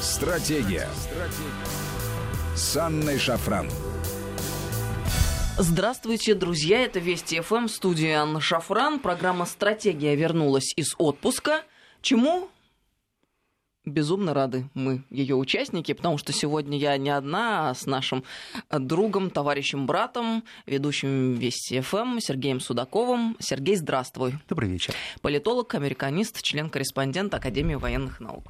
Стратегия. Стратегия. С Анной Шафран. Здравствуйте, друзья. Это Вести ФМ, студия Анна Шафран. Программа «Стратегия» вернулась из отпуска. Чему безумно рады мы, ее участники, потому что сегодня я не одна, а с нашим другом, товарищем, братом, ведущим Вести ФМ Сергеем Судаковым. Сергей, здравствуй. Добрый вечер. Политолог, американист, член-корреспондент Академии военных наук.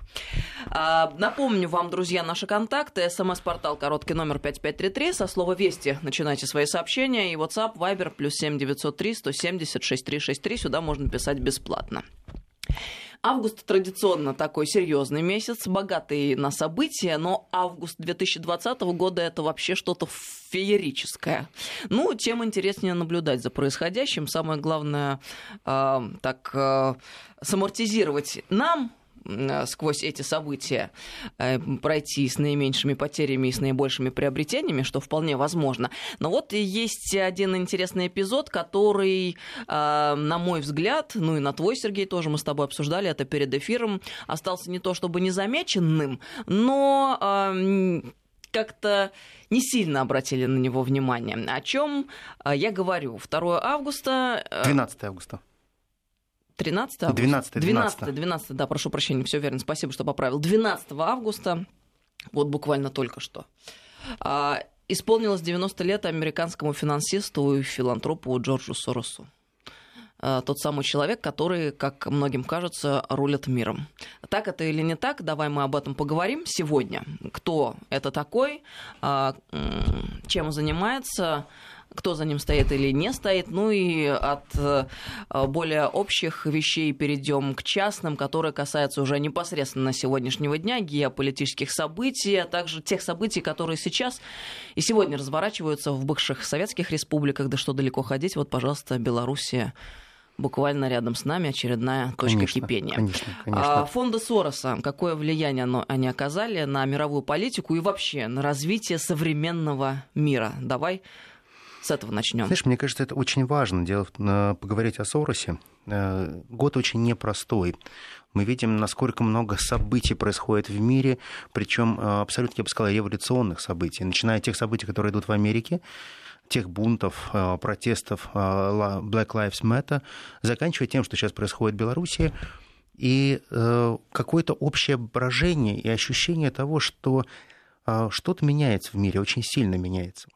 А, напомню вам, друзья, наши контакты. СМС-портал короткий номер 5533. Со слова «Вести» начинайте свои сообщения. И WhatsApp, Viber, плюс 7903 170 6363. Сюда можно писать бесплатно. Август традиционно такой серьезный месяц, богатый на события, но август 2020 года это вообще что-то феерическое. Ну, тем интереснее наблюдать за происходящим. Самое главное, э, так э, самортизировать нам сквозь эти события э, пройти с наименьшими потерями и с наибольшими приобретениями, что вполне возможно. Но вот есть один интересный эпизод, который, э, на мой взгляд, ну и на твой, Сергей, тоже мы с тобой обсуждали это перед эфиром, остался не то чтобы незамеченным, но как-то не сильно обратили на него внимание. О чем я говорю? 2 августа... 12 августа. 13 августа? 12, 12. 12, 12, да, прошу прощения, все верно, спасибо, что поправил. 12 августа, вот буквально только что, а, исполнилось 90 лет американскому финансисту и филантропу Джорджу Соросу а, тот самый человек, который, как многим кажется, рулит миром. Так это или не так, давай мы об этом поговорим сегодня. Кто это такой, а, чем занимается, кто за ним стоит или не стоит. Ну и от э, более общих вещей перейдем к частным, которые касаются уже непосредственно сегодняшнего дня, геополитических событий, а также тех событий, которые сейчас и сегодня разворачиваются в бывших советских республиках. Да что далеко ходить, вот, пожалуйста, Белоруссия буквально рядом с нами очередная точка конечно, кипения. Конечно, конечно. А, фонды Сороса, какое влияние оно, они оказали на мировую политику и вообще на развитие современного мира? Давай с этого начнем. Знаешь, мне кажется, это очень важно дело, поговорить о Соросе. Э, год очень непростой. Мы видим, насколько много событий происходит в мире, причем э, абсолютно, я бы сказал, революционных событий, начиная от тех событий, которые идут в Америке, тех бунтов, э, протестов Black Lives Matter, заканчивая тем, что сейчас происходит в Беларуси, и какое-то общее брожение и ощущение того, что что-то меняется в мире, очень сильно меняется.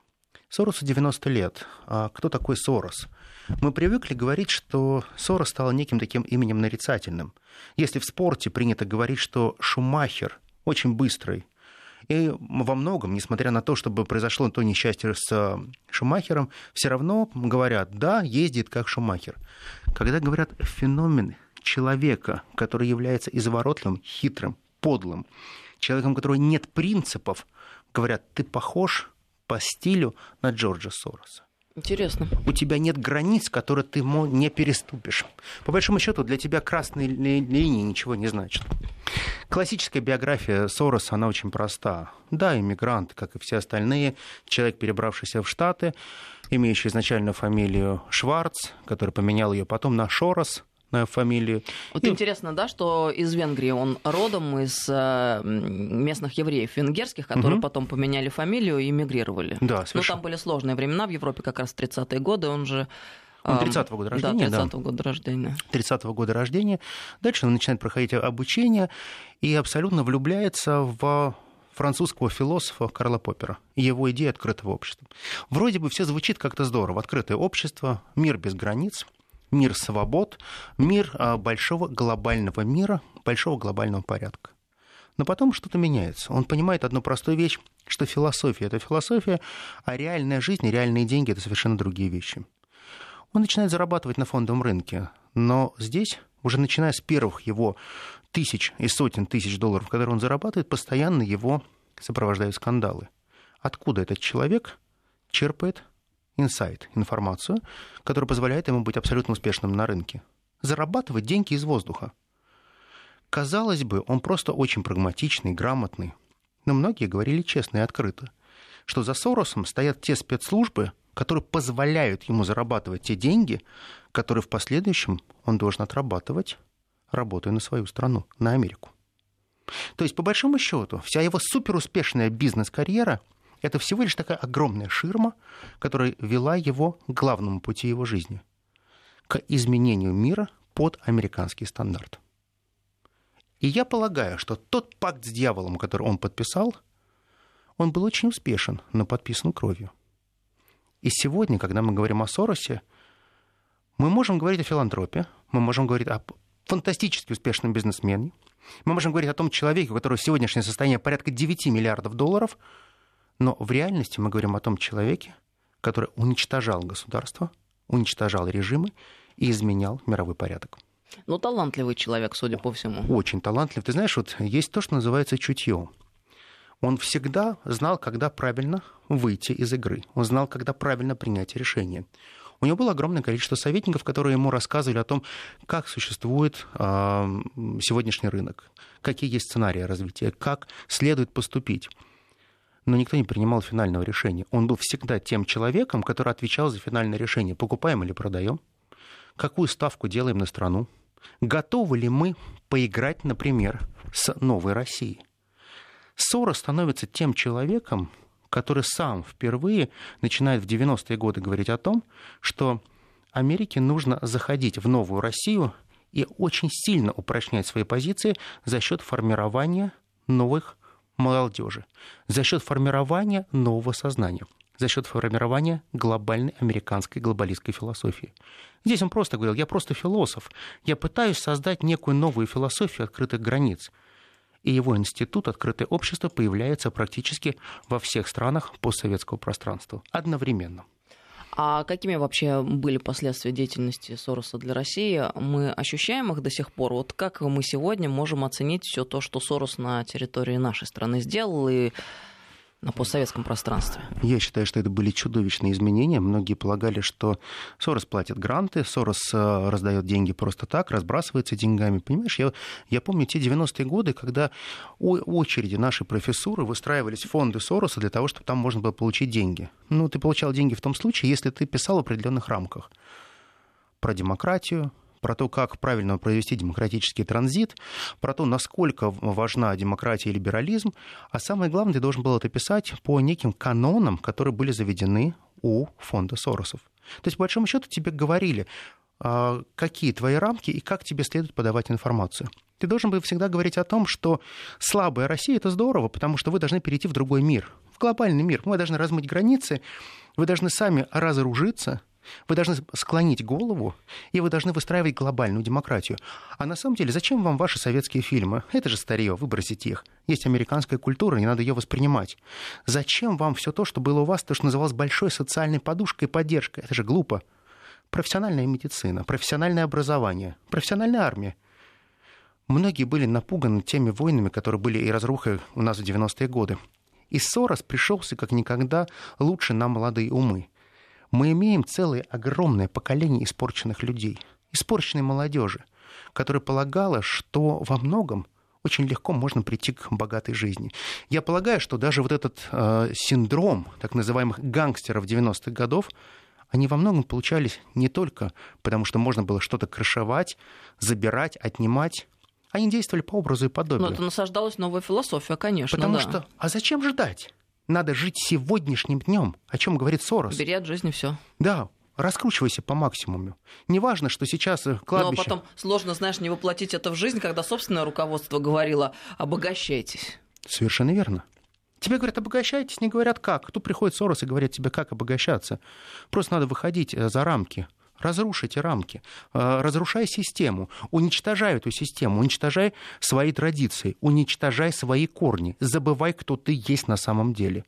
Соросу 90 лет. А кто такой Сорос? Мы привыкли говорить, что Сорос стал неким таким именем нарицательным. Если в спорте принято говорить, что Шумахер очень быстрый, и во многом, несмотря на то, чтобы произошло то несчастье с э, Шумахером, все равно говорят, да, ездит как Шумахер. Когда говорят феномен человека, который является изворотливым, хитрым, подлым, человеком, у которого нет принципов, говорят, ты похож по стилю на Джорджа Сороса. Интересно. У тебя нет границ, которые ты не переступишь. По большому счету, для тебя красные линии ничего не значат. Классическая биография Сороса, она очень проста. Да, иммигрант, как и все остальные, человек, перебравшийся в Штаты, имеющий изначально фамилию Шварц, который поменял ее потом на Шорос – фамилию. Вот и... интересно, да, что из Венгрии он родом из э, местных евреев венгерских, которые угу. потом поменяли фамилию и эмигрировали. Да, совершенно. Но там были сложные времена в Европе, как раз 30-е годы, он же он 30-го года рождения. Да, 30-го да. года рождения. 30-го года рождения. Дальше он начинает проходить обучение и абсолютно влюбляется в французского философа Карла Поппера и его идеи открытого общества. Вроде бы все звучит как-то здорово. Открытое общество, мир без границ – мир свобод, мир а, большого глобального мира, большого глобального порядка. Но потом что-то меняется. Он понимает одну простую вещь, что философия – это философия, а реальная жизнь и реальные деньги – это совершенно другие вещи. Он начинает зарабатывать на фондовом рынке, но здесь, уже начиная с первых его тысяч и сотен тысяч долларов, которые он зарабатывает, постоянно его сопровождают скандалы. Откуда этот человек черпает инсайт, информацию, которая позволяет ему быть абсолютно успешным на рынке. Зарабатывать деньги из воздуха. Казалось бы, он просто очень прагматичный, грамотный. Но многие говорили честно и открыто, что за Соросом стоят те спецслужбы, которые позволяют ему зарабатывать те деньги, которые в последующем он должен отрабатывать, работая на свою страну, на Америку. То есть, по большому счету, вся его суперуспешная бизнес-карьера – это всего лишь такая огромная ширма, которая вела его к главному пути его жизни – к изменению мира под американский стандарт. И я полагаю, что тот пакт с дьяволом, который он подписал, он был очень успешен, но подписан кровью. И сегодня, когда мы говорим о Соросе, мы можем говорить о филантропии, мы можем говорить о фантастически успешном бизнесмене, мы можем говорить о том человеке, у которого сегодняшнее состояние порядка 9 миллиардов долларов, но в реальности мы говорим о том человеке, который уничтожал государство, уничтожал режимы и изменял мировой порядок. Ну, талантливый человек, судя по всему. Очень талантлив. Ты знаешь, вот есть то, что называется чутье. Он всегда знал, когда правильно выйти из игры. Он знал, когда правильно принять решение. У него было огромное количество советников, которые ему рассказывали о том, как существует э, сегодняшний рынок, какие есть сценарии развития, как следует поступить. Но никто не принимал финального решения. Он был всегда тем человеком, который отвечал за финальное решение, покупаем или продаем, какую ставку делаем на страну, готовы ли мы поиграть, например, с новой Россией. Сора становится тем человеком, который сам впервые начинает в 90-е годы говорить о том, что Америке нужно заходить в новую Россию и очень сильно упрочнять свои позиции за счет формирования новых молодежи, за счет формирования нового сознания, за счет формирования глобальной американской глобалистской философии. Здесь он просто говорил, я просто философ, я пытаюсь создать некую новую философию открытых границ – и его институт «Открытое общество» появляется практически во всех странах постсоветского пространства одновременно. А какими вообще были последствия деятельности Сороса для России? Мы ощущаем их до сих пор? Вот как мы сегодня можем оценить все то, что Сорос на территории нашей страны сделал, и на постсоветском пространстве? Я считаю, что это были чудовищные изменения. Многие полагали, что Сорос платит гранты, Сорос э, раздает деньги просто так, разбрасывается деньгами. Понимаешь, я, я помню те 90-е годы, когда очереди нашей профессуры выстраивались фонды Сороса для того, чтобы там можно было получить деньги. Ну, ты получал деньги в том случае, если ты писал в определенных рамках про демократию, про то, как правильно провести демократический транзит, про то, насколько важна демократия и либерализм, а самое главное, ты должен был это писать по неким канонам, которые были заведены у фонда Соросов. То есть, по большому счету, тебе говорили, а, какие твои рамки и как тебе следует подавать информацию. Ты должен был всегда говорить о том, что слабая Россия — это здорово, потому что вы должны перейти в другой мир, в глобальный мир. Вы должны размыть границы, вы должны сами разоружиться — вы должны склонить голову, и вы должны выстраивать глобальную демократию. А на самом деле, зачем вам ваши советские фильмы? Это же старье, выбросите их. Есть американская культура, не надо ее воспринимать. Зачем вам все то, что было у вас, то, что называлось большой социальной подушкой и поддержкой? Это же глупо. Профессиональная медицина, профессиональное образование, профессиональная армия. Многие были напуганы теми войнами, которые были и разрухой у нас в 90-е годы. И Сорос пришелся как никогда лучше на молодые умы мы имеем целое огромное поколение испорченных людей, испорченной молодежи, которая полагала, что во многом очень легко можно прийти к богатой жизни. Я полагаю, что даже вот этот э, синдром так называемых гангстеров 90-х годов, они во многом получались не только потому, что можно было что-то крышевать, забирать, отнимать, они действовали по образу и подобию. Но это насаждалась новая философия, конечно. Потому да. что, а зачем ждать? Надо жить сегодняшним днем, о чем говорит Сорос. Бери от жизни все. Да, раскручивайся по максимуму. Неважно, что сейчас кладбище... Но потом сложно, знаешь, не воплотить это в жизнь, когда собственное руководство говорило «обогащайтесь». Совершенно верно. Тебе говорят, обогащайтесь, не говорят как. Кто приходит Сорос и говорит тебе, как обогащаться. Просто надо выходить э, за рамки разрушите рамки, э, разрушай систему, уничтожай эту систему, уничтожай свои традиции, уничтожай свои корни, забывай, кто ты есть на самом деле.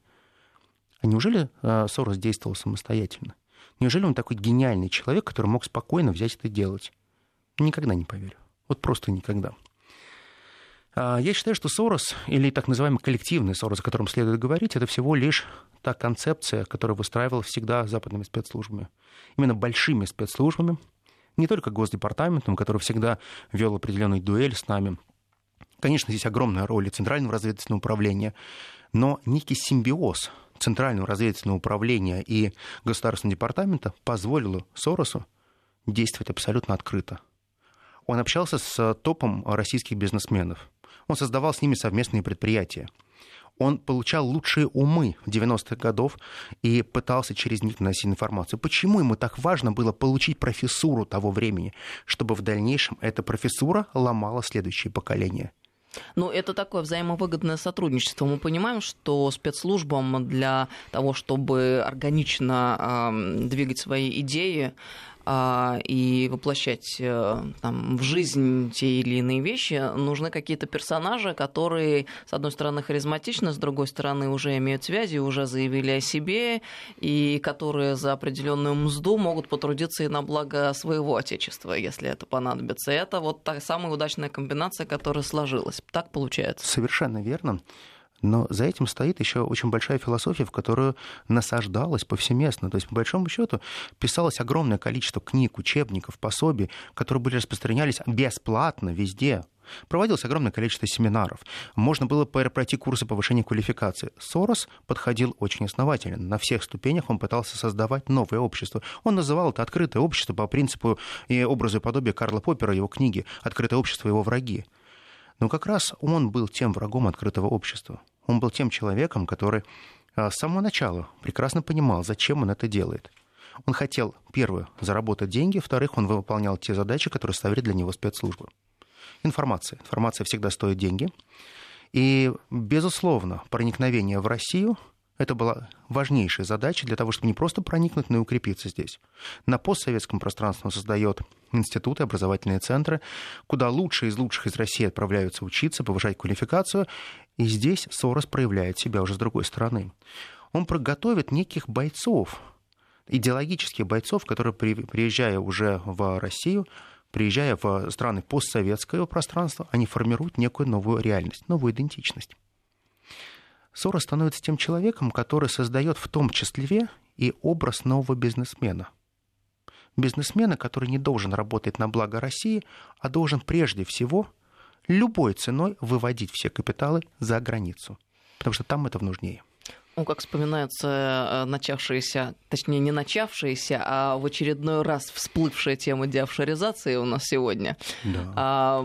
А неужели э, Сорос действовал самостоятельно? Неужели он такой гениальный человек, который мог спокойно взять это делать? Никогда не поверю. Вот просто никогда. А, я считаю, что Сорос, или так называемый коллективный Сорос, о котором следует говорить, это всего лишь та концепция, которая выстраивалась всегда западными спецслужбами. Именно большими спецслужбами, не только Госдепартаментом, который всегда вел определенную дуэль с нами. Конечно, здесь огромная роль и Центрального разведывательного управления, но некий симбиоз Центрального разведывательного управления и Государственного департамента позволил Соросу действовать абсолютно открыто. Он общался с топом российских бизнесменов – Он создавал с ними совместные предприятия. Он получал лучшие умы 90-х годов и пытался через них носить информацию. Почему ему так важно было получить профессуру того времени, чтобы в дальнейшем эта профессура ломала следующее поколение? Ну, это такое взаимовыгодное сотрудничество. Мы понимаем, что спецслужбам для того, чтобы органично э, двигать свои идеи, и воплощать э, там, в жизнь те или иные вещи, нужны какие-то персонажи, которые, с одной стороны, харизматичны, с другой стороны, уже имеют связи, уже заявили о себе, и которые за определенную мзду могут потрудиться и на благо своего отечества, если это понадобится. это вот та самая удачная комбинация, которая сложилась. Так получается. Совершенно верно. Но за этим стоит еще очень большая философия, в которую насаждалась повсеместно. То есть, по большому счету, писалось огромное количество книг, учебников, пособий, которые были распространялись бесплатно везде, Проводилось огромное количество семинаров. Можно было пройти курсы повышения квалификации. Сорос подходил очень основательно. На всех ступенях он пытался создавать новое общество. Он называл это открытое общество по принципу и образу и подобию Карла Поппера, его книги «Открытое общество. Его враги». Но как раз он был тем врагом открытого общества. Он был тем человеком, который а, с самого начала прекрасно понимал, зачем он это делает. Он хотел, первое, заработать деньги, вторых, он выполнял те задачи, которые ставили для него спецслужбы. Информация. Информация всегда стоит деньги. И, безусловно, проникновение в Россию это была важнейшая задача для того, чтобы не просто проникнуть, но и укрепиться здесь. На постсоветском пространстве он создает институты, образовательные центры, куда лучшие из лучших из России отправляются учиться, повышать квалификацию. И здесь Сорос проявляет себя уже с другой стороны. Он готовит неких бойцов, идеологических бойцов, которые, приезжая уже в Россию, приезжая в страны постсоветского пространства, они формируют некую новую реальность, новую идентичность. Сора становится тем человеком, который создает в том числе и образ нового бизнесмена. Бизнесмена, который не должен работать на благо России, а должен прежде всего любой ценой выводить все капиталы за границу, потому что там это нужнее. Ну, как вспоминаются э, начавшиеся, точнее, не начавшиеся, а в очередной раз всплывшая тема деофшоризации у нас сегодня. Да.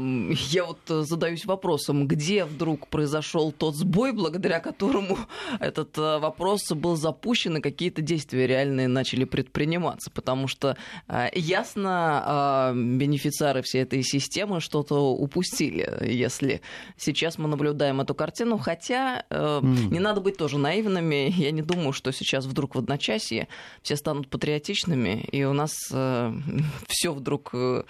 Я вот задаюсь вопросом, где вдруг произошел тот сбой, благодаря которому этот э, вопрос был запущен и какие-то действия реальные начали предприниматься. Потому что э, ясно, бенефициары всей этой системы что-то упустили, если сейчас мы наблюдаем эту картину. Хотя mm. не надо быть тоже наивным патриотичными. Я не думаю, что сейчас вдруг в одночасье все станут патриотичными, и у нас э, все вдруг Э,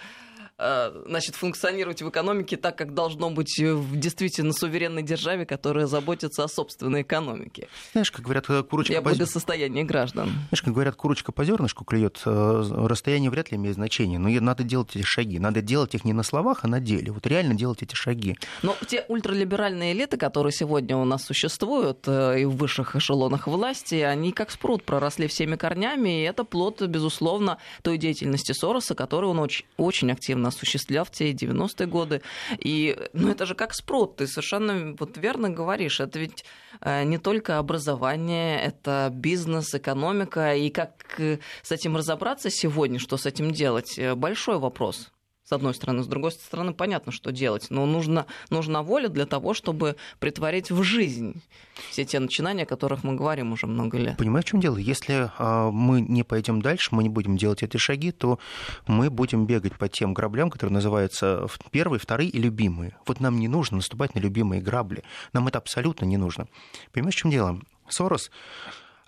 значит, функционировать в экономике так, как должно быть в действительно суверенной державе, которая заботится о собственной экономике. Знаешь, как говорят, э, курочка... И благосостояние граждан. Знаешь, как говорят, курочка по зернышку клюет, э, расстояние вряд ли имеет значение, но надо делать эти шаги. Надо делать их не на словах, а на деле. Вот реально делать эти шаги. Но те ультралиберальные элиты, которые сегодня у нас существуют и в высших эшелонах власти, они как спрут проросли всеми корнями, и это плод, безусловно, той деятельности Сороса, которую он очень, очень активно осуществлял в те 90-е годы. И, ну, это же как спрут, ты совершенно вот верно говоришь, это ведь э, не только образование, это бизнес, экономика, и как э, с этим разобраться сегодня, что с этим делать, э, большой вопрос с одной стороны. С другой стороны, понятно, что делать. Но нужно, нужна воля для того, чтобы притворить в жизнь все те начинания, о которых мы говорим уже много лет. Понимаешь, в чем дело? Если а, мы не пойдем дальше, мы не будем делать эти шаги, то мы будем бегать по тем граблям, которые называются первые, вторые и любимые. Вот нам не нужно наступать на любимые грабли. Нам это абсолютно не нужно. Понимаешь, в чем дело? Сорос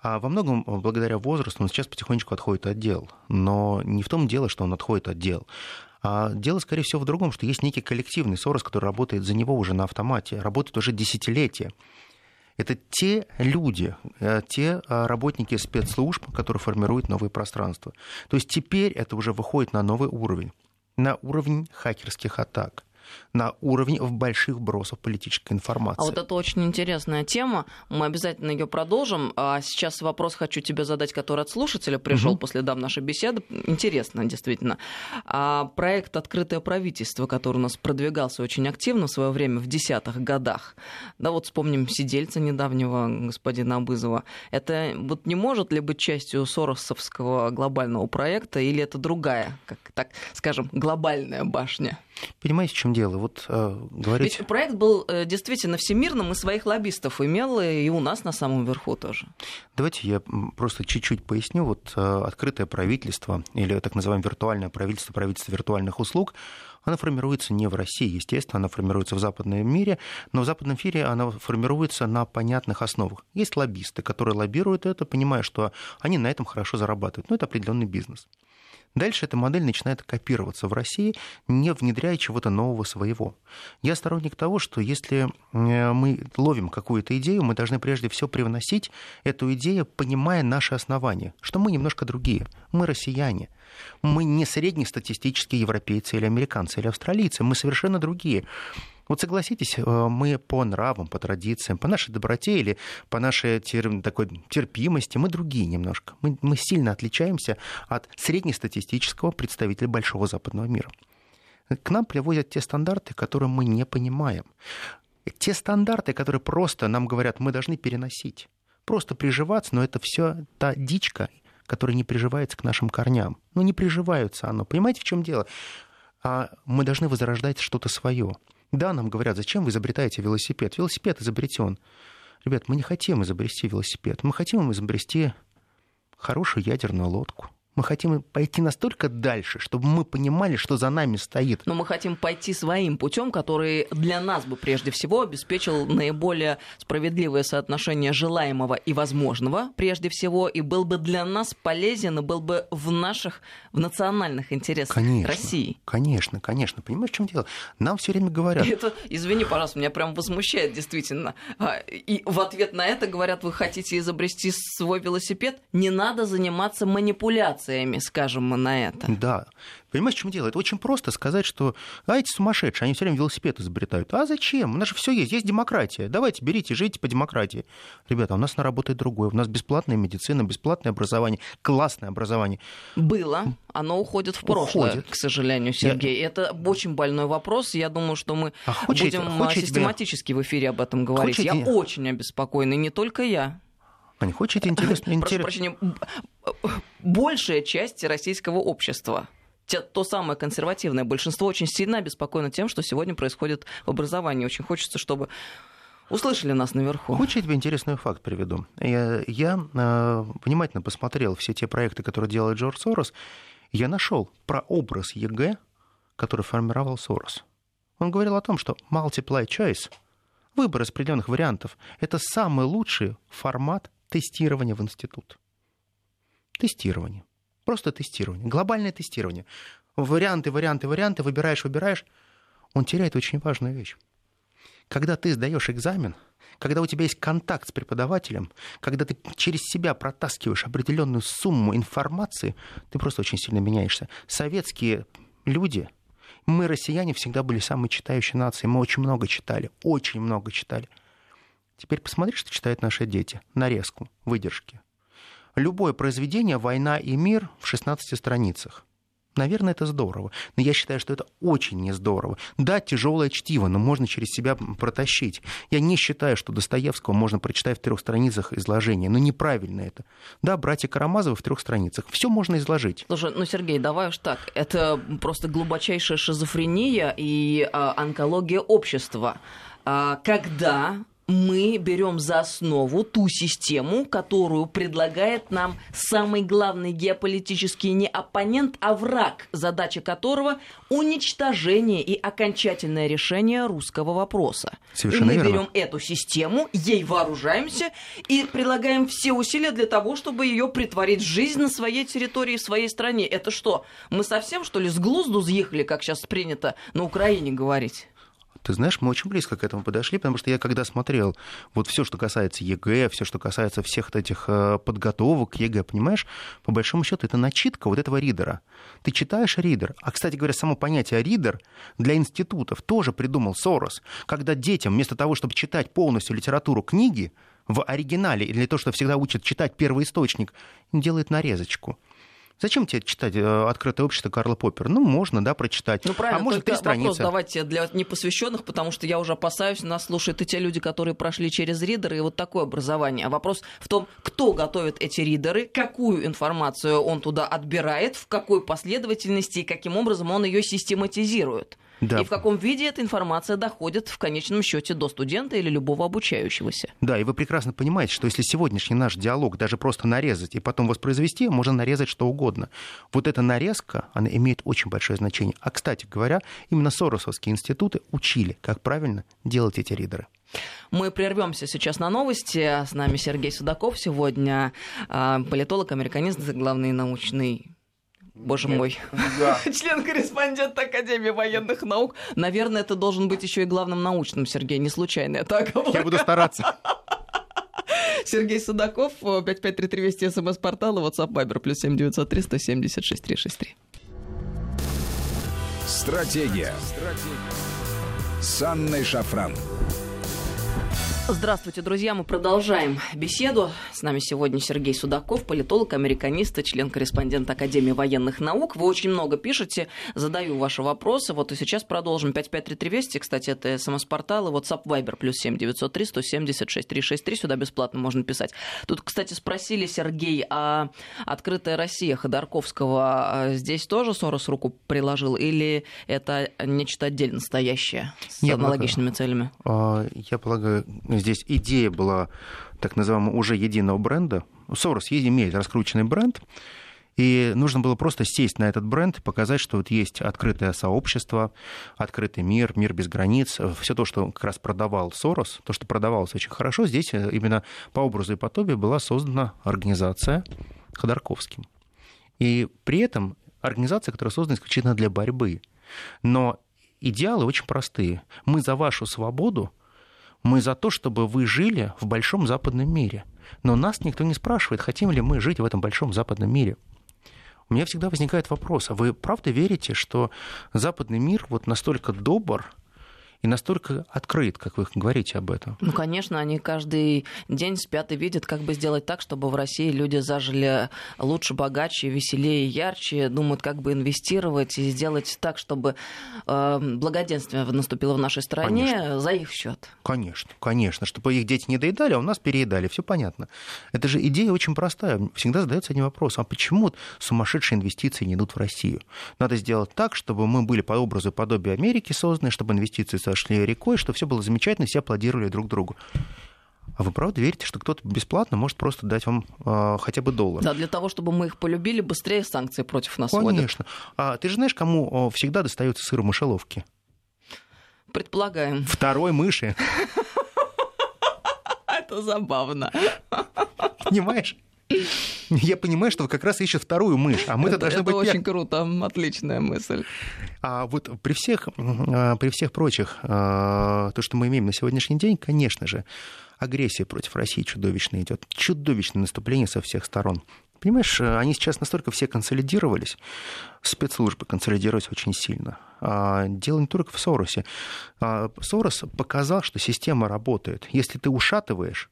а во многом благодаря возрасту он сейчас потихонечку отходит от дел. Но не в том дело, что он отходит от дел. А дело, скорее всего, в другом, что есть некий коллективный Сорос, который работает за него уже на автомате, работает уже десятилетия. Это те люди, э, те а, работники спецслужб, которые формируют новые пространства. То есть теперь это уже выходит на новый уровень, на уровень хакерских атак на уровне в больших бросов политической информации. А вот это очень интересная тема. Мы обязательно ее продолжим. А сейчас вопрос хочу тебе задать, который от слушателя пришел угу. после дам нашей беседы. Интересно, действительно. А проект «Открытое правительство», который у нас продвигался очень активно в свое время в десятых годах. Да, вот вспомним сидельца недавнего господина Абызова. Это вот не может ли быть частью Соросовского глобального проекта, или это другая, как так скажем, глобальная башня? Понимаете, в чем дело? Вот э, говорить... Ведь проект был э, действительно всемирным, и своих лоббистов имел, и у нас на самом верху тоже. Давайте я просто чуть-чуть поясню. Вот э, открытое правительство, или так называемое виртуальное правительство, правительство виртуальных услуг, она формируется не в России, естественно, она формируется в западном мире, но в западном мире она формируется на понятных основах. Есть лоббисты, которые лоббируют это, понимая, что они на этом хорошо зарабатывают. Но это определенный бизнес. Дальше эта модель начинает копироваться в России, не внедряя чего-то нового своего. Я сторонник того, что если э, мы ловим какую-то идею, мы должны прежде всего привносить эту идею, понимая наши основания, что мы немножко другие. Мы россияне. Мы не среднестатистические европейцы или американцы или австралийцы. Мы совершенно другие. Вот согласитесь, э, мы по нравам, по традициям, по нашей доброте или по нашей тер, такой терпимости, мы другие немножко. Мы, мы сильно отличаемся от среднестатистического представителя большого западного мира. К нам приводят те стандарты, которые мы не понимаем. Те стандарты, которые просто нам говорят, мы должны переносить. Просто приживаться, но это все та дичка, которая не приживается к нашим корням. Ну, не приживаются оно. Понимаете, в чем дело? А мы должны возрождать что-то свое. Да, нам говорят, зачем вы изобретаете велосипед? Велосипед изобретен. Ребят, мы не хотим изобрести велосипед. Мы хотим изобрести хорошую ядерную лодку. Мы хотим пойти настолько дальше, чтобы мы понимали, что за нами стоит. Но мы хотим пойти своим путем, который для нас бы прежде всего обеспечил наиболее справедливое соотношение желаемого и возможного, прежде всего, и был бы для нас полезен, и был бы в наших, в национальных интересах конечно, России. Конечно, конечно. Понимаешь, в чем дело? Нам все время говорят. Это, извини, пожалуйста, меня прям возмущает действительно. А, и в ответ на это говорят, вы хотите изобрести свой велосипед? Не надо заниматься манипуляцией провокациями, скажем мы на это. Да. Понимаешь, в чем дело? Это очень просто сказать, что а эти сумасшедшие, они все время велосипед изобретают. А зачем? У нас же все есть, есть демократия. Давайте, берите, живите по демократии. Ребята, у нас работает другое. У нас бесплатная медицина, бесплатное образование, классное образование. Было. Оно уходит в прошлое, уходит. к сожалению, Сергей. Я... Это очень больной вопрос. Я думаю, что мы а хочете, будем хочете систематически тебя... в эфире об этом говорить. Хочете... Я очень обеспокоена, и не только я. Ань, хочете интересно? Прошу прощения, большая часть российского общества то самое консервативное большинство очень сильно обеспокоено тем, что сегодня происходит в образовании. Очень хочется, чтобы услышали нас наверху. Хочешь, я тебе интересный факт приведу? Я, я э, внимательно посмотрел все те проекты, которые делает Джордж Сорос. Я нашел про образ ЕГЭ, который формировал Сорос. Он говорил о том, что multiple choice, выбор из определенных вариантов, это самый лучший формат тестирования в институт. Тестирование. Просто тестирование. Глобальное тестирование. Варианты, варианты, варианты, выбираешь, выбираешь. Он теряет очень важную вещь. Когда ты сдаешь экзамен, когда у тебя есть контакт с преподавателем, когда ты через себя протаскиваешь определенную сумму информации, ты просто очень сильно меняешься. Советские люди, мы, россияне, всегда были самой читающей нацией. Мы очень много читали, очень много читали. Теперь посмотри, что читают наши дети. Нарезку, выдержки. Любое произведение «Война и мир» в 16 страницах. Наверное, это здорово. Но я считаю, что это очень не здорово. Да, тяжелое чтиво, но можно через себя протащить. Я не считаю, что Достоевского можно прочитать в трех страницах изложения. Но неправильно это. Да, братья Карамазовы в трех страницах. Все можно изложить. Слушай, ну, Сергей, давай уж так. Это просто глубочайшая шизофрения и а, онкология общества. А, когда мы берем за основу ту систему, которую предлагает нам самый главный геополитический не оппонент, а враг, задача которого уничтожение и окончательное решение русского вопроса. Совершенно и мы верно. берем эту систему, ей вооружаемся и прилагаем все усилия для того, чтобы ее претворить в жизнь на своей территории, в своей стране. Это что? Мы совсем, что ли, с глузду съехали, как сейчас принято на Украине говорить? Ты знаешь, мы очень близко к этому подошли, потому что я когда смотрел вот все, что касается ЕГЭ, все, что касается всех этих э, подготовок к ЕГЭ, понимаешь, по большому счету это начитка вот этого ридера. Ты читаешь ридер, а, кстати говоря, само понятие ридер для институтов тоже придумал Сорос, когда детям вместо того, чтобы читать полностью литературу книги, в оригинале, или то, что всегда учат читать первый источник, делает нарезочку. Зачем тебе читать э, «Открытое общество» Карла Поппер? Ну, можно, да, прочитать. Ну, правильно, а может, три страницы. вопрос давайте для непосвященных, потому что я уже опасаюсь, нас слушают и те люди, которые прошли через ридеры, и вот такое образование. А вопрос в том, кто готовит эти ридеры, какую информацию он туда отбирает, в какой последовательности и каким образом он ее систематизирует. Да. И в каком виде эта информация доходит в конечном счете до студента или любого обучающегося. Да, и вы прекрасно понимаете, что если сегодняшний наш диалог даже просто нарезать и потом воспроизвести, можно нарезать что угодно. Вот эта нарезка, она имеет очень большое значение. А, кстати говоря, именно Соросовские институты учили, как правильно делать эти ридеры. Мы прервемся сейчас на новости. С нами Сергей Судаков сегодня, а, политолог, американист, главный научный Боже Нет. мой. Да. Член-корреспондент Академии военных наук. Наверное, это должен быть еще и главным научным, Сергей, не случайно. Это Я буду стараться. Сергей Судаков, 5533 Вести, СМС-портал и WhatsApp Viber, плюс 7903 176 363. Стратегия. Стратегия. С Анной Шафран. Здравствуйте, друзья. Мы продолжаем беседу. С нами сегодня Сергей Судаков, политолог, американист и член-корреспондент Академии военных наук. Вы очень много пишете, задаю ваши вопросы. Вот и сейчас продолжим. 5533 Вести, кстати, это СМС-портал и WhatsApp Viber, плюс 7903 176 363. Сюда бесплатно можно писать. Тут, кстати, спросили, Сергей, а «Открытая Россия» Ходорковского а, здесь тоже Сорос руку приложил или это нечто отдельно стоящее с Нет, аналогичными целями? А, я полагаю, здесь идея была так называемого уже единого бренда. Сорос имеет раскрученный бренд, и нужно было просто сесть на этот бренд и показать, что вот есть открытое сообщество, открытый мир, мир без границ. Все то, что как раз продавал Сорос, то, что продавалось очень хорошо, здесь именно по образу и подобию была создана организация Ходорковским. И при этом организация, которая создана исключительно для борьбы. Но идеалы очень простые. Мы за вашу свободу, мы за то, чтобы вы жили в большом западном мире. Но нас никто не спрашивает, хотим ли мы жить в этом большом западном мире. У меня всегда возникает вопрос, а вы правда верите, что западный мир вот настолько добр, и настолько открыт, как вы говорите об этом. Ну, конечно, они каждый день спят и видят, как бы сделать так, чтобы в России люди зажили лучше, богаче, веселее, ярче, думают, как бы инвестировать и сделать так, чтобы э, благоденствие наступило в нашей стране конечно. за их счет. Конечно, конечно, чтобы их дети не доедали, а у нас переедали, все понятно. Это же идея очень простая. Всегда задается один вопрос, а почему сумасшедшие инвестиции не идут в Россию? Надо сделать так, чтобы мы были по образу и подобию Америки созданы, чтобы инвестиции шли рекой, что все было замечательно, все аплодировали друг другу. А вы правда верите, что кто-то бесплатно может просто дать вам э, хотя бы доллар? Да, для того, чтобы мы их полюбили, быстрее санкции против нас Конечно. Вводят. А ты же знаешь, кому всегда достается сыр в мышеловке? Предполагаем. Второй мыши. Это забавно. Понимаешь? Я понимаю, что вы как раз ищете вторую мышь, а мы-то должны это быть... Это очень круто, отличная мысль. А вот при всех, а, при всех прочих, а, то, что мы имеем на сегодняшний день, конечно же, агрессия против России чудовищно идет. Чудовищное наступление со всех сторон. Понимаешь, они сейчас настолько все консолидировались, спецслужбы консолидировались очень сильно. А, дело не только в Соросе. Сорос показал, что система работает. Если ты ушатываешь,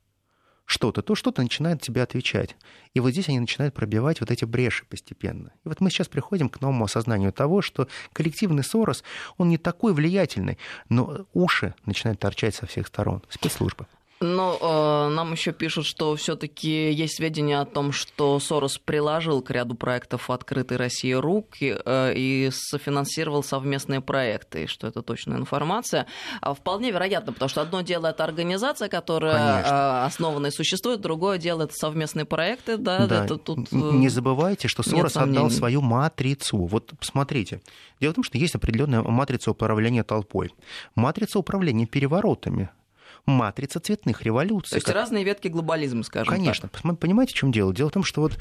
что-то, то что-то начинает тебе отвечать. И вот здесь они начинают пробивать вот эти бреши постепенно. И вот мы сейчас приходим к новому осознанию того, что коллективный Сорос, он не такой влиятельный, но уши начинают торчать со всех сторон. Спецслужбы. Но э, нам еще пишут, что все-таки есть сведения о том, что Сорос приложил к ряду проектов открытой России руки э, и софинансировал совместные проекты, и что это точная информация. А вполне вероятно, потому что одно дело это организация, которая э, основана и существует, другое дело это совместные проекты. Да, да. Это тут, э, Не забывайте, что Сорос отдал свою матрицу. Вот посмотрите. Дело в том, что есть определенная матрица управления толпой. Матрица управления переворотами матрица цветных революций. То есть как... разные ветки глобализма, скажем Конечно. так. Понимаете, в чем дело? Дело в том, что вот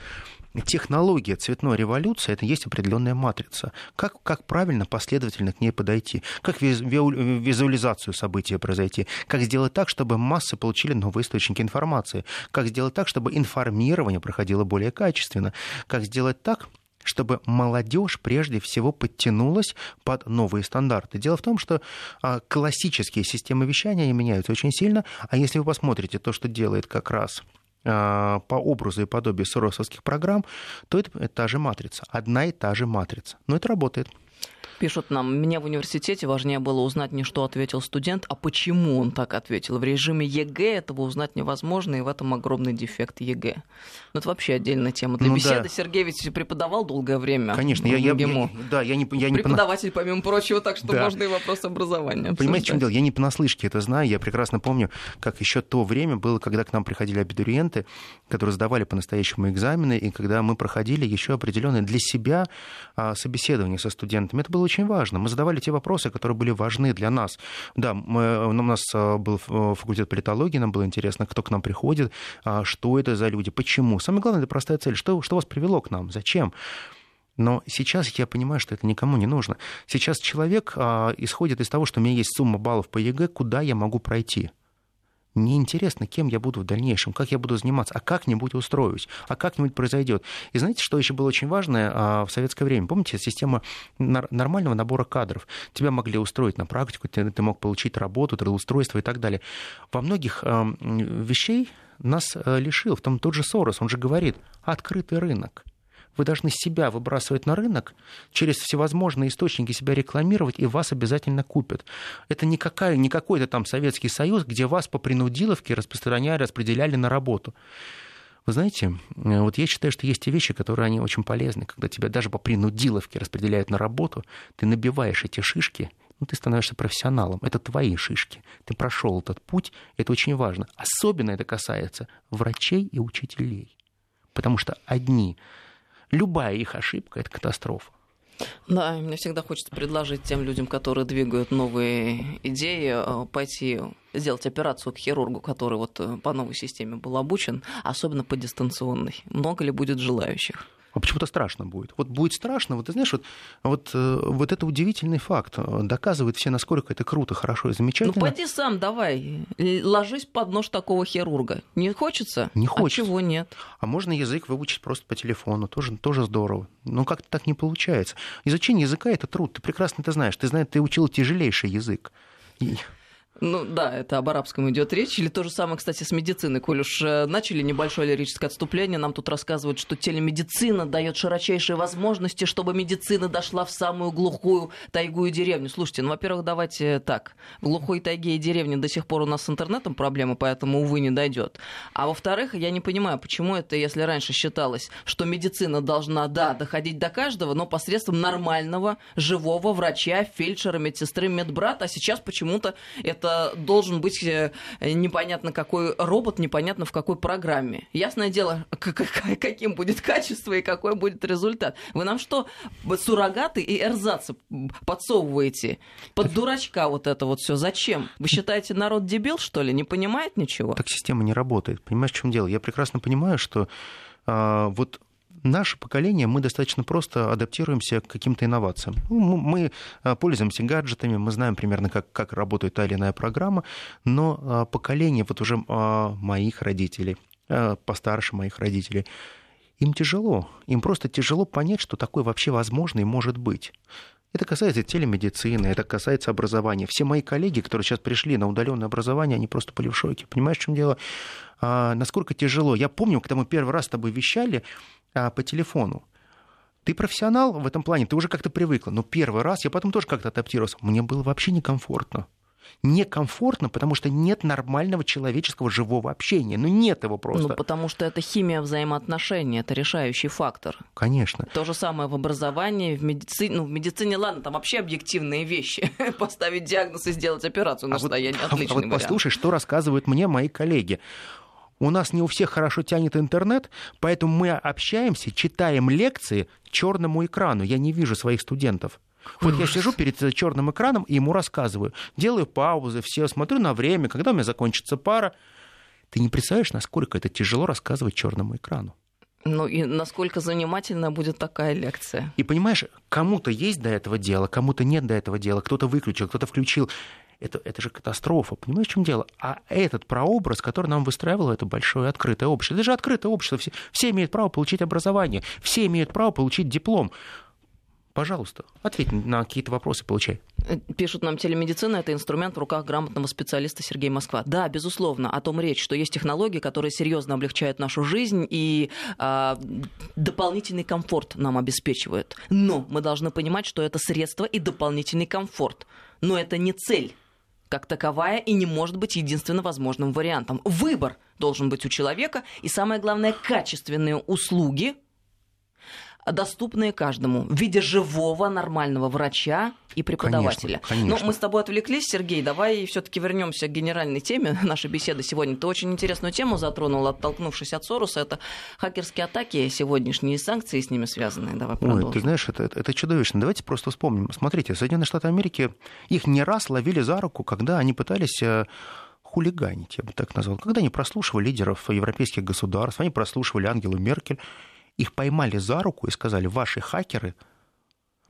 технология цветной революции это есть определенная матрица. Как, как правильно, последовательно к ней подойти? Как визуализацию события произойти? Как сделать так, чтобы массы получили новые источники информации? Как сделать так, чтобы информирование проходило более качественно? Как сделать так, чтобы молодежь прежде всего подтянулась под новые стандарты. Дело в том, что а, классические системы вещания они меняются очень сильно, а если вы посмотрите то, что делает как раз а, по образу и подобию соросовских программ, то это, это та же матрица, одна и та же матрица. Но это работает. Пишут нам, мне в университете важнее было узнать не что ответил студент, а почему он так ответил. В режиме ЕГЭ этого узнать невозможно, и в этом огромный дефект ЕГЭ. Ну, это вообще отдельная тема. Для ну, беседы да. Сергей ведь преподавал долгое время. Конечно, я, я, я, да, я не, я не Преподаватель, помимо прочего, так что да. можно и вопрос образования. Понимаете, в чем дело? Я не понаслышке это знаю. Я прекрасно помню, как еще то время было, когда к нам приходили абитуриенты, которые сдавали по-настоящему экзамены, и когда мы проходили еще определенное для себя а, собеседование со студентами. Это было очень важно. Мы задавали те вопросы, которые были важны для нас. Да, мы, у нас а, был э, факультет политологии, нам было интересно, кто к нам приходит, а, что это за люди, почему. Самое главное, это простая цель. Что, что вас привело к нам? Зачем? Но сейчас я понимаю, что это никому не нужно. Сейчас человек а, исходит из того, что у меня есть сумма баллов по ЕГЭ, куда я могу пройти. Мне интересно, кем я буду в дальнейшем, как я буду заниматься, а как-нибудь устроюсь, а как-нибудь произойдет. И знаете, что еще было очень важное а, в советское время? Помните, система нормального набора кадров. Тебя могли устроить на практику, ты, мог получить работу, трудоустройство и так далее. Во многих вещей нас а, лишил, в том тот же Сорос, он же говорит, открытый рынок. Вы должны себя выбрасывать на рынок, через всевозможные источники себя рекламировать, и вас обязательно купят. Это не, какая, не какой-то там Советский Союз, где вас по принудиловке распространяли, распределяли на работу. Вы знаете, э, вот я считаю, что есть те вещи, которые они очень полезны. Когда тебя даже по принудиловке распределяют на работу, ты набиваешь эти шишки, ну, ты становишься профессионалом. Это твои шишки. Ты прошел этот путь, это очень важно. Особенно это касается врачей и учителей. Потому что одни любая их ошибка – это катастрофа. Да, мне всегда хочется предложить тем людям, которые двигают новые идеи, э, пойти сделать операцию к хирургу, который вот э, по новой системе был обучен, особенно по дистанционной. Много ли будет желающих? А почему-то страшно будет. Вот будет страшно, вот ты знаешь, вот, вот, э, вот это удивительный факт. Доказывает все, насколько это круто, хорошо и замечательно. Ну, пойди сам, давай, ложись под нож такого хирурга. Не хочется? Не хочется. А чего нет? А можно язык выучить просто по телефону, тоже, тоже здорово. Но как-то так не получается. Изучение языка — это труд, ты прекрасно это знаешь. Ты знаешь, ты учил тяжелейший язык. Ну да, это об арабском идет речь. Или то же самое, кстати, с медициной. Коль уж э, начали небольшое лирическое отступление, нам тут рассказывают, что телемедицина дает широчайшие возможности, чтобы медицина дошла в самую глухую тайгу и деревню. Слушайте, ну, во-первых, давайте так. В глухой тайге и деревне до сих пор у нас с интернетом проблемы, поэтому, увы, не дойдет. А во-вторых, я не понимаю, почему это, если раньше считалось, что медицина должна, да, доходить до каждого, но посредством нормального, живого врача, фельдшера, медсестры, медбрата, а сейчас почему-то это должен быть э, непонятно какой робот, непонятно в какой программе. Ясное дело, каким будет качество и какой будет результат. Вы нам что, суррогаты и эрзацы подсовываете? Под дурачка вот это вот все. Зачем? Вы считаете, народ дебил, что ли? Не понимает ничего? Так система не работает. Понимаешь, в чем дело? Я прекрасно понимаю, что а, вот наше поколение, мы достаточно просто адаптируемся к каким-то инновациям. Ну, мы а, пользуемся гаджетами, мы знаем примерно, как, как работает та или иная программа, но а, поколение вот уже а, моих родителей, постарше моих родителей, им тяжело. Им просто тяжело понять, что такое вообще возможно и может быть. Это касается телемедицины, это касается образования. Все мои коллеги, которые сейчас пришли на удаленное образование, они просто были в шоке. Понимаешь, в чем дело? А, насколько тяжело. Я помню, когда мы первый раз с тобой вещали а, по телефону. Ты профессионал в этом плане, ты уже как-то привыкла. Но первый раз, я потом тоже как-то адаптировался, мне было вообще некомфортно некомфортно, потому что нет нормального человеческого живого общения. Ну, нет его просто. Ну, потому что это химия взаимоотношений, это решающий фактор. Конечно. То же самое в образовании, в медицине. Ну, в медицине, ладно, там вообще объективные вещи. Поставить диагноз и сделать операцию на а состояние вот, отличный а вот послушай, что рассказывают мне мои коллеги у нас не у всех хорошо тянет интернет, поэтому мы общаемся, читаем лекции черному экрану. Я не вижу своих студентов. Вот я сижу перед черным экраном и ему рассказываю. Делаю паузы, все, смотрю на время, когда у меня закончится пара. Ты не представляешь, насколько это тяжело рассказывать черному экрану. Ну и насколько занимательна будет такая лекция. И понимаешь, кому-то есть до этого дело, кому-то нет до этого дела, кто-то выключил, кто-то включил. Это, это же катастрофа, понимаешь, в чем дело? А этот прообраз, который нам выстраивало это большое открытое общество, это же открытое общество, все, все имеют право получить образование, все имеют право получить диплом. Пожалуйста, ответь на какие-то вопросы, получай. Э, пишут нам, телемедицина – это инструмент в руках грамотного специалиста Сергея Москва. Да, безусловно, о том речь, что есть технологии, которые серьезно облегчают нашу жизнь и э, дополнительный комфорт нам обеспечивают. Но мы должны понимать, что это средство и дополнительный комфорт. Но это не цель как таковая и не может быть единственно возможным вариантом. Выбор должен быть у человека, и самое главное, качественные услуги – доступные каждому в виде живого нормального врача и преподавателя. Конечно, конечно. Но мы с тобой отвлеклись, Сергей. Давай все-таки вернемся к генеральной теме нашей беседы сегодня. Ты очень интересную тему затронул, оттолкнувшись от Сороса. Это хакерские атаки сегодняшние санкции с ними связанные. Давай продолжим. Ой, ты знаешь, это, это, это чудовищно. Давайте просто вспомним. Смотрите, Соединенные Штаты Америки, их не раз ловили за руку, когда они пытались э, хулиганить, я бы так назвал. Когда они прослушивали лидеров европейских государств, они прослушивали Ангелу Меркель, их поймали за руку и сказали, ваши хакеры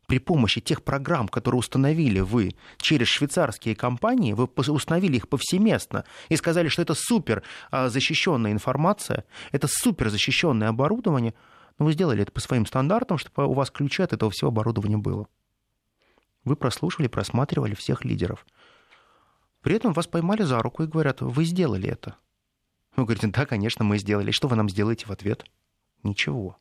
при помощи тех программ, которые установили вы через швейцарские компании, вы установили их повсеместно и сказали, что это супер а, защищенная информация, это супер защищенное оборудование, но вы сделали это по своим стандартам, чтобы у вас ключи от этого всего оборудования было. Вы прослушивали, просматривали всех лидеров. При этом вас поймали за руку и говорят, вы сделали это. Вы говорите, да, конечно, мы сделали. Что вы нам сделаете в ответ? Ничего.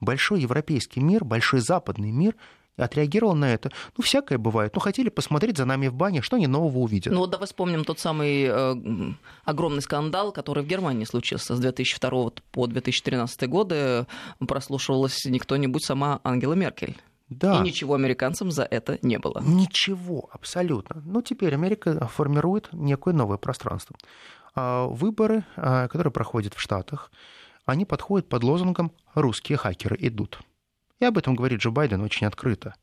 Большой европейский мир, большой западный мир отреагировал на это. Ну, всякое бывает. Ну, хотели посмотреть за нами в бане, что они нового увидят. Ну, вот давай вспомним тот самый э, огромный скандал, который в Германии случился с 2002 по 2013 годы. Прослушивалась не кто-нибудь, сама Ангела Меркель. Да. И ничего американцам за это не было. Ничего, абсолютно. Но теперь Америка формирует некое новое пространство. А, выборы, а, которые проходят в Штатах, они подходят под лозунгом «русские хакеры идут». И об этом говорит Джо Байден очень открыто.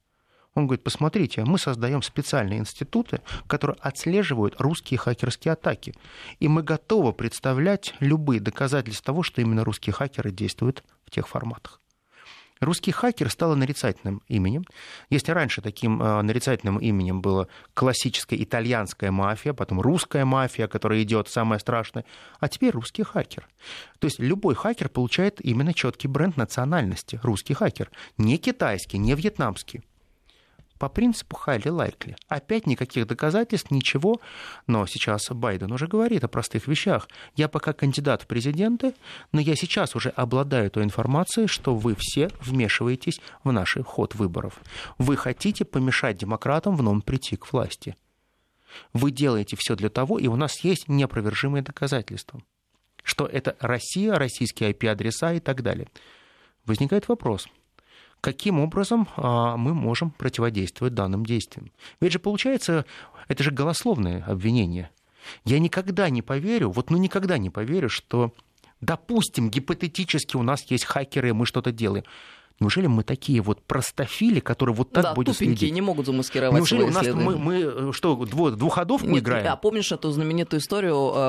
Он говорит, посмотрите, мы создаем специальные институты, которые отслеживают русские хакерские атаки. И мы готовы представлять любые доказательства того, что именно русские хакеры действуют в тех форматах. Русский хакер стало нарицательным именем. Если раньше таким э, нарицательным именем была классическая итальянская мафия, потом русская мафия, которая идет самая страшная, а теперь русский хакер. То есть любой хакер получает именно четкий бренд национальности. Русский хакер. Не китайский, не вьетнамский по принципу highly likely. Опять никаких доказательств, ничего, но сейчас Байден уже говорит о простых вещах. Я пока кандидат в президенты, но я сейчас уже обладаю той информацией, что вы все вмешиваетесь в наш ход выборов. Вы хотите помешать демократам вновь прийти к власти. Вы делаете все для того, и у нас есть неопровержимые доказательства, что это Россия, российские IP-адреса и так далее. Возникает вопрос – каким образом а, мы можем противодействовать данным действиям. Ведь же получается, это же голословное обвинение. Я никогда не поверю, вот ну никогда не поверю, что, допустим, гипотетически у нас есть хакеры, и мы что-то делаем. Неужели мы такие вот простофили, которые вот так да, будут следить? не могут замаскировать Неужели у нас мы, мы э, что, дву, двуходовку Нет, играем? Да, помнишь эту знаменитую историю э,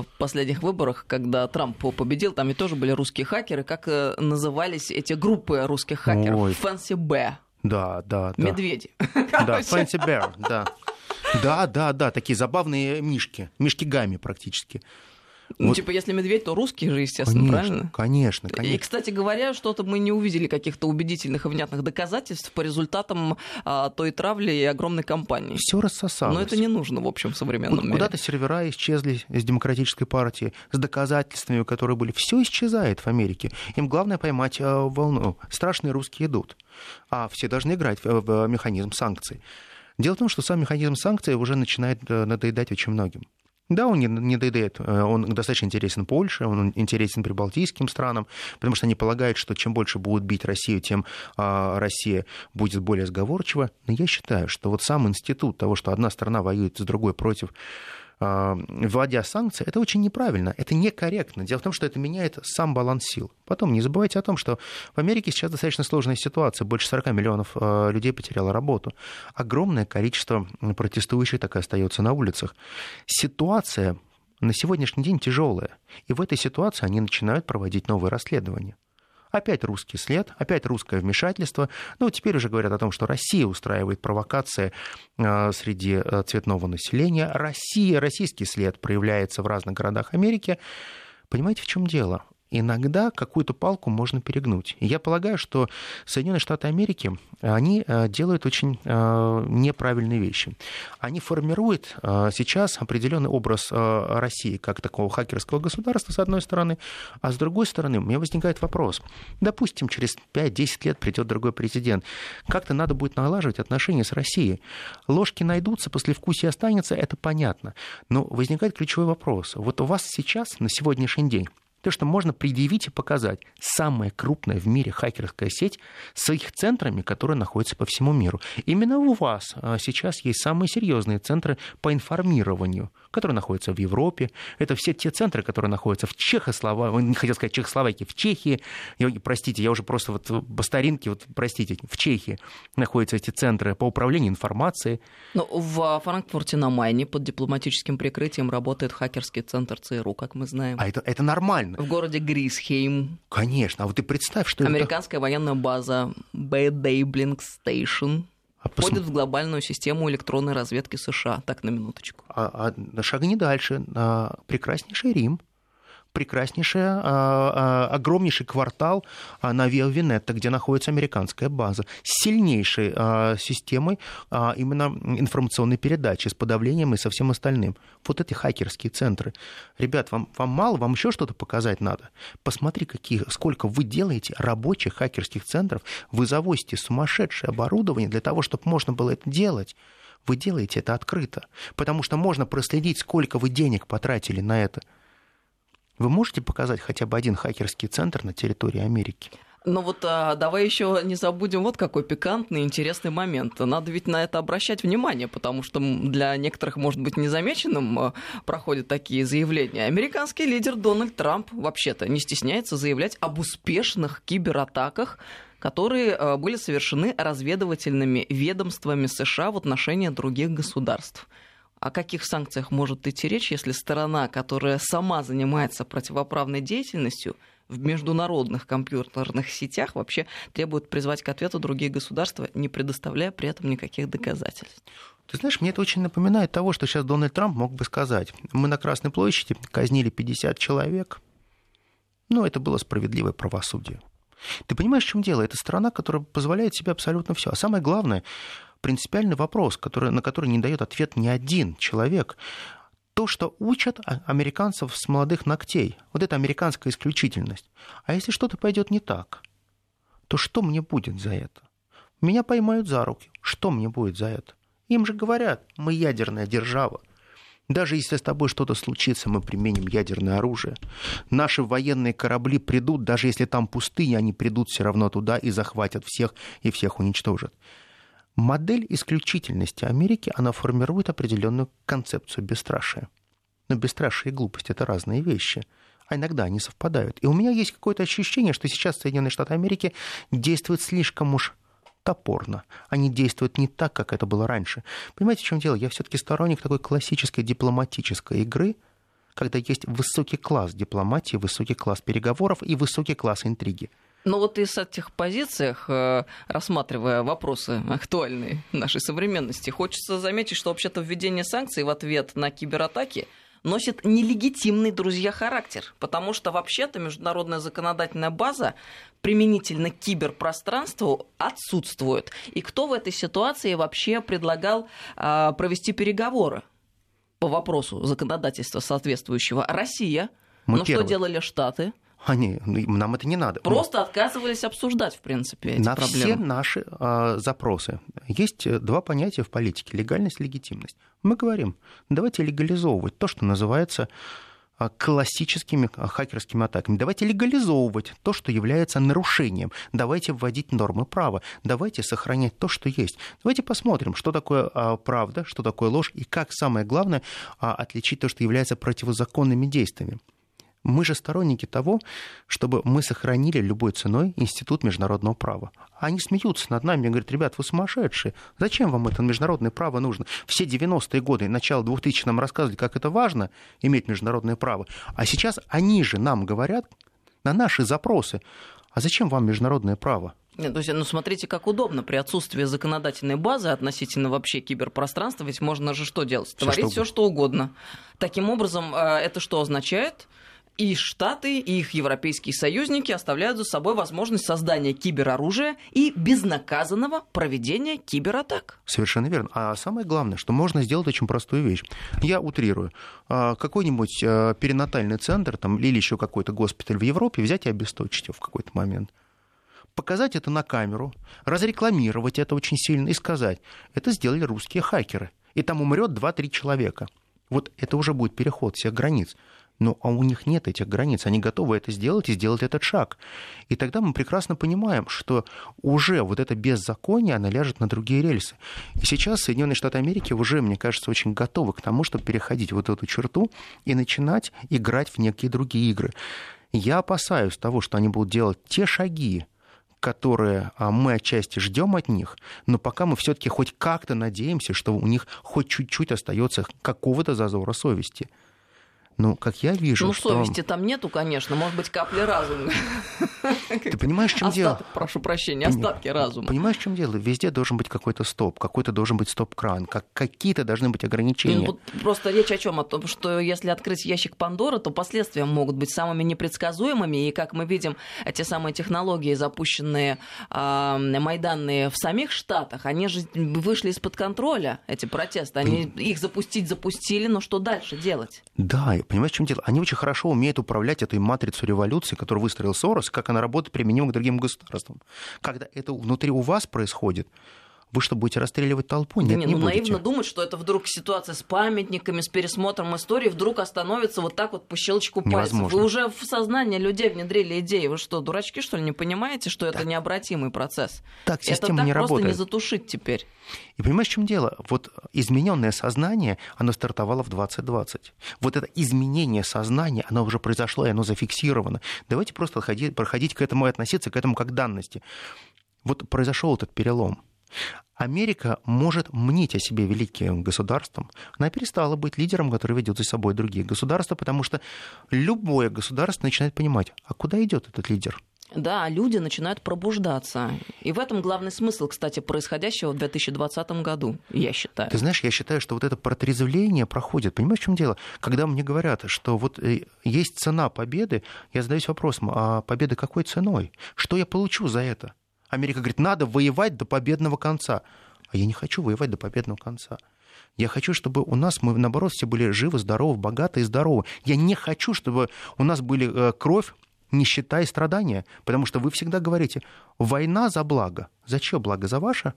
в последних выборах, когда Трамп победил, там и тоже были русские хакеры, как э, назывались эти группы русских хакеров? Ой. Fancy Bear. Да, да, да. Медведи. Да, Fancy Bear, да. Да, да, да, такие забавные мишки, мишки гамми практически. Ну, вот. типа, если медведь, то русский же, естественно, конечно, правильно? Конечно, конечно. И, кстати говоря, что-то мы не увидели каких-то убедительных и внятных доказательств по результатам а, той травли и огромной кампании. Все рассосалось. Но это не нужно, в общем, в современном мире. Куда-то сервера исчезли из демократической партии с доказательствами, которые были. Все исчезает в Америке. Им главное поймать а, волну. Страшные русские идут. А все должны играть в, в механизм санкций. Дело в том, что сам механизм санкций уже начинает э, надоедать очень многим. Да, он не, не доедает. Э, он достаточно интересен Польше, он интересен прибалтийским странам, потому что они полагают, что чем больше будут бить Россию, тем а, Россия будет более сговорчива. Но я считаю, что вот сам институт того, что одна страна воюет с другой против вводя санкции, это очень неправильно, это некорректно. Дело в том, что это меняет сам баланс сил. Потом не забывайте о том, что в Америке сейчас достаточно сложная ситуация. Больше 40 миллионов а, людей потеряло работу. Огромное количество протестующих так и остается на улицах. Ситуация на сегодняшний день тяжелая. И в этой ситуации они начинают проводить новые расследования. Опять русский след, опять русское вмешательство. Ну, теперь уже говорят о том, что Россия устраивает провокации а, среди а, цветного населения. Россия, российский след проявляется в разных городах Америки. Понимаете, в чем дело? Иногда какую-то палку можно перегнуть. Я полагаю, что Соединенные Штаты Америки, они э, делают очень э, неправильные вещи. Они формируют э, сейчас определенный образ России как такого хакерского государства, с одной стороны, а с другой стороны, у меня возникает вопрос. Допустим, через 5-10 лет придет другой президент. Как-то надо будет налаживать отношения с Россией. Ложки найдутся, послевкусие останется, это понятно. Но возникает ключевой вопрос. Вот у вас сейчас, на сегодняшний день, то, что можно предъявить и показать. Самая крупная в мире хакерская сеть с их центрами, которые находятся по всему миру. Именно у вас а, сейчас есть самые серьезные центры по информированию, которые находятся в Европе. Это все те центры, которые находятся в Чехословакии, не хотел сказать Чехословакии, в Чехии. Я, простите, я уже просто вот по старинке, вот, простите, в Чехии находятся эти центры по управлению информацией. Но в Франкфурте на Майне под дипломатическим прикрытием работает хакерский центр ЦРУ, как мы знаем. А это, это нормально. В городе Грисхейм. Конечно. А вот ты представь, что Американская это... военная база Bad Aibling Station а входит в глобальную систему электронной разведки США. Так, на минуточку. А, а шагни дальше. А, прекраснейший Рим прекраснейший, а, а, огромнейший квартал а, на Виа Венетта, где находится американская база, с сильнейшей системой именно информационной передачи, с подавлением и со всем остальным. Вот эти хакерские центры. Ребят, вам, вам мало, вам еще что-то показать надо? Посмотри, какие, сколько вы делаете рабочих хакерских центров, вы завозите сумасшедшее оборудование для того, чтобы можно было это делать вы делаете это открыто, потому что можно проследить, сколько вы денег потратили на это – вы можете показать хотя бы один хакерский центр на территории Америки? Ну вот а, давай еще не забудем вот какой пикантный, интересный момент. Надо ведь на это обращать внимание, потому что для некоторых, может быть, незамеченным а, проходят такие заявления. Американский лидер Дональд Трамп вообще-то не стесняется заявлять об успешных кибератаках которые а, были совершены разведывательными ведомствами США в отношении других государств. О каких санкциях может идти речь, если сторона, которая сама занимается противоправной деятельностью, в международных компьютерных сетях вообще требует призвать к ответу другие государства, не предоставляя при этом никаких доказательств. Ты знаешь, мне это очень напоминает того, что сейчас Дональд Трамп мог бы сказать. Мы на Красной площади казнили 50 человек. Ну, это было справедливое правосудие. Ты понимаешь, в чем дело? Это страна, которая позволяет себе абсолютно все. А самое главное, принципиальный вопрос, который, на который не дает ответ ни один человек. То, что учат американцев с молодых ногтей, вот это американская исключительность. А если что-то пойдет не так, то что мне будет за это? Меня поймают за руки. Что мне будет за это? Им же говорят, мы ядерная держава. Даже если с тобой что-то случится, мы применим ядерное оружие. Наши военные корабли придут, даже если там пустыня, они придут все равно туда и захватят всех и всех уничтожат. Модель исключительности Америки, она формирует определенную концепцию бесстрашия. Но бесстрашие и глупость – это разные вещи. А иногда они совпадают. И у меня есть какое-то ощущение, что сейчас Соединенные Штаты Америки действуют слишком уж топорно. Они действуют не так, как это было раньше. Понимаете, в чем дело? Я все-таки сторонник такой классической дипломатической игры, когда есть высокий класс дипломатии, высокий класс переговоров и высокий класс интриги. Но вот из этих позициях, э, рассматривая вопросы актуальные нашей современности, хочется заметить, что вообще-то введение санкций в ответ на кибератаки носит нелегитимный, друзья, характер, потому что вообще-то международная законодательная база применительно к киберпространству отсутствует. И кто в этой ситуации вообще предлагал э, провести переговоры по вопросу законодательства соответствующего? Россия. Мы Но первые. что делали Штаты? Они, ну, нам это не надо. Просто Но... отказывались обсуждать, в принципе, эти На проблемы. все наши э, запросы. Есть э, два понятия в политике – легальность, легитимность. Мы говорим, давайте легализовывать то, что называется а, классическими а, хакерскими атаками. Давайте легализовывать то, что является нарушением. Давайте вводить нормы права. Давайте сохранять то, что есть. Давайте посмотрим, что такое правда, что такое ложь и как, самое главное, отличить то, что является противозаконными действиями. Мы же сторонники того, чтобы мы сохранили любой ценой институт международного права. Они смеются над нами и говорят, ребят, вы сумасшедшие. Зачем вам это международное право нужно? Все 90-е годы, начало 2000 нам рассказывали, как это важно иметь международное право. А сейчас они же нам говорят на наши запросы, а зачем вам международное право? Нет, то есть, ну смотрите, как удобно при отсутствии законодательной базы относительно вообще киберпространства, ведь можно же что делать? Творить все, что угодно. Таким образом, э, это что означает? И Штаты, и их европейские союзники оставляют за собой возможность создания кибероружия и безнаказанного проведения кибератак. Совершенно верно. А самое главное, что можно сделать очень простую вещь. Я утрирую. А, какой-нибудь а, перинатальный центр там, или еще какой-то госпиталь в Европе взять и обесточить его в какой-то момент показать это на камеру, разрекламировать это очень сильно и сказать, это сделали русские хакеры. И там умрет 2-3 человека. Вот это уже будет переход всех границ. Но а у них нет этих границ, они готовы это сделать и сделать этот шаг. И тогда мы прекрасно понимаем, что уже вот это беззаконие, оно ляжет на другие рельсы. И сейчас Соединенные Штаты Америки уже, мне кажется, очень готовы к тому, чтобы переходить вот эту черту и начинать играть в некие другие игры. Я опасаюсь того, что они будут делать те шаги, которые а, мы отчасти ждем от них, но пока мы все-таки хоть как-то надеемся, что у них хоть чуть-чуть остается какого-то зазора совести. Ну, как я вижу, ну, что... совести там нету, конечно, может быть, капли разума. Ты понимаешь, в чем дело? прошу прощения, остатки разума. Понимаешь, в чем дело? Везде должен быть какой-то стоп, какой-то должен быть стоп-кран, как, какие-то должны быть ограничения. Ну, вот просто речь о чем? О том, что если открыть ящик Пандоры, то последствия могут быть самыми непредсказуемыми, и, как мы видим, эти самые технологии, запущенные э, Майданные в самих Штатах, они же вышли из-под контроля, эти протесты. Они их запустить запустили, но что дальше делать? Да, понимаешь, в чем дело? Они очень хорошо умеют управлять этой матрицей революции, которую выстроил Сорос, как она работает применимо к другим государствам. Когда это внутри у вас происходит, вы что, будете расстреливать толпу? Нет, да не, не ну, будете. наивно думать, что это вдруг ситуация с памятниками, с пересмотром истории вдруг остановится вот так вот по щелчку пальцев. Невозможно. Вы уже в сознание людей внедрили идеи. Вы что, дурачки, что ли, не понимаете, что это необратимый процесс? Так система это так не просто работает. не затушить теперь. И понимаешь, в чем дело? Вот измененное сознание, оно стартовало в 2020. Вот это изменение сознания, оно уже произошло, и оно зафиксировано. Давайте просто проходить, проходить к этому и относиться к этому как данности. Вот произошел этот перелом. Америка может мнить о себе великим государством. Она перестала быть лидером, который ведет за собой другие государства, потому что любое государство начинает понимать, а куда идет этот лидер? Да, люди начинают пробуждаться. И в этом главный смысл, кстати, происходящего в 2020 году, я считаю. Ты знаешь, я считаю, что вот это протрезвление проходит. Понимаешь, в чем дело? Когда мне говорят, что вот э, есть цена победы, я задаюсь вопросом, а победа какой ценой? Что я получу за это? Америка говорит, надо воевать до победного конца. А я не хочу воевать до победного конца. Я хочу, чтобы у нас, мы, наоборот, все были живы, здоровы, богаты и здоровы. Я не хочу, чтобы у нас были э, кровь, нищета и страдания. Потому что вы всегда говорите, война за благо. За чье благо? За ваше?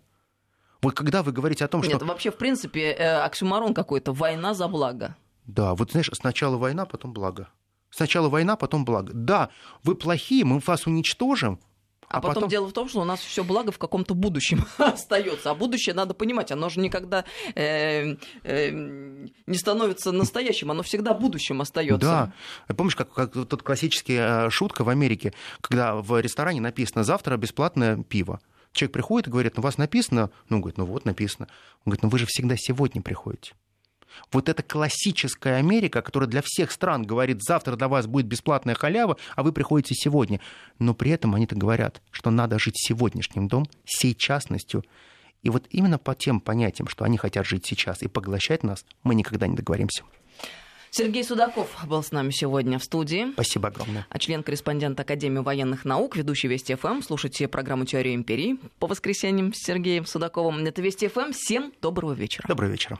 Вот когда вы говорите о том, что... Нет, вообще, в принципе, э, оксюмарон какой-то. Война за благо. Да, вот знаешь, сначала война, потом благо. Сначала война, потом благо. Да, вы плохие, мы вас уничтожим, а, а потом, потом дело в том, что у нас все благо в каком-то будущем остается. А будущее надо понимать, оно же никогда э, э, не становится настоящим, оно всегда будущим остается. Да. Помнишь, как, как тут классическая э, шутка в Америке, когда в ресторане написано завтра бесплатное пиво. Человек приходит и говорит, ну, у вас написано, ну, говорит, ну вот написано. Он говорит, ну вы же всегда сегодня приходите. Вот это классическая Америка, которая для всех стран говорит, завтра для вас будет бесплатная халява, а вы приходите сегодня. Но при этом они-то говорят, что надо жить сегодняшним дом, сейчасностью. И вот именно по тем понятиям, что они хотят жить сейчас и поглощать нас, мы никогда не договоримся. Сергей Судаков был с нами сегодня в студии. Спасибо огромное. А член-корреспондент Академии военных наук, ведущий Вести ФМ. Слушайте программу «Теория империи» по воскресеньям с Сергеем Судаковым. Это Вести ФМ. Всем доброго вечера. Доброго вечера.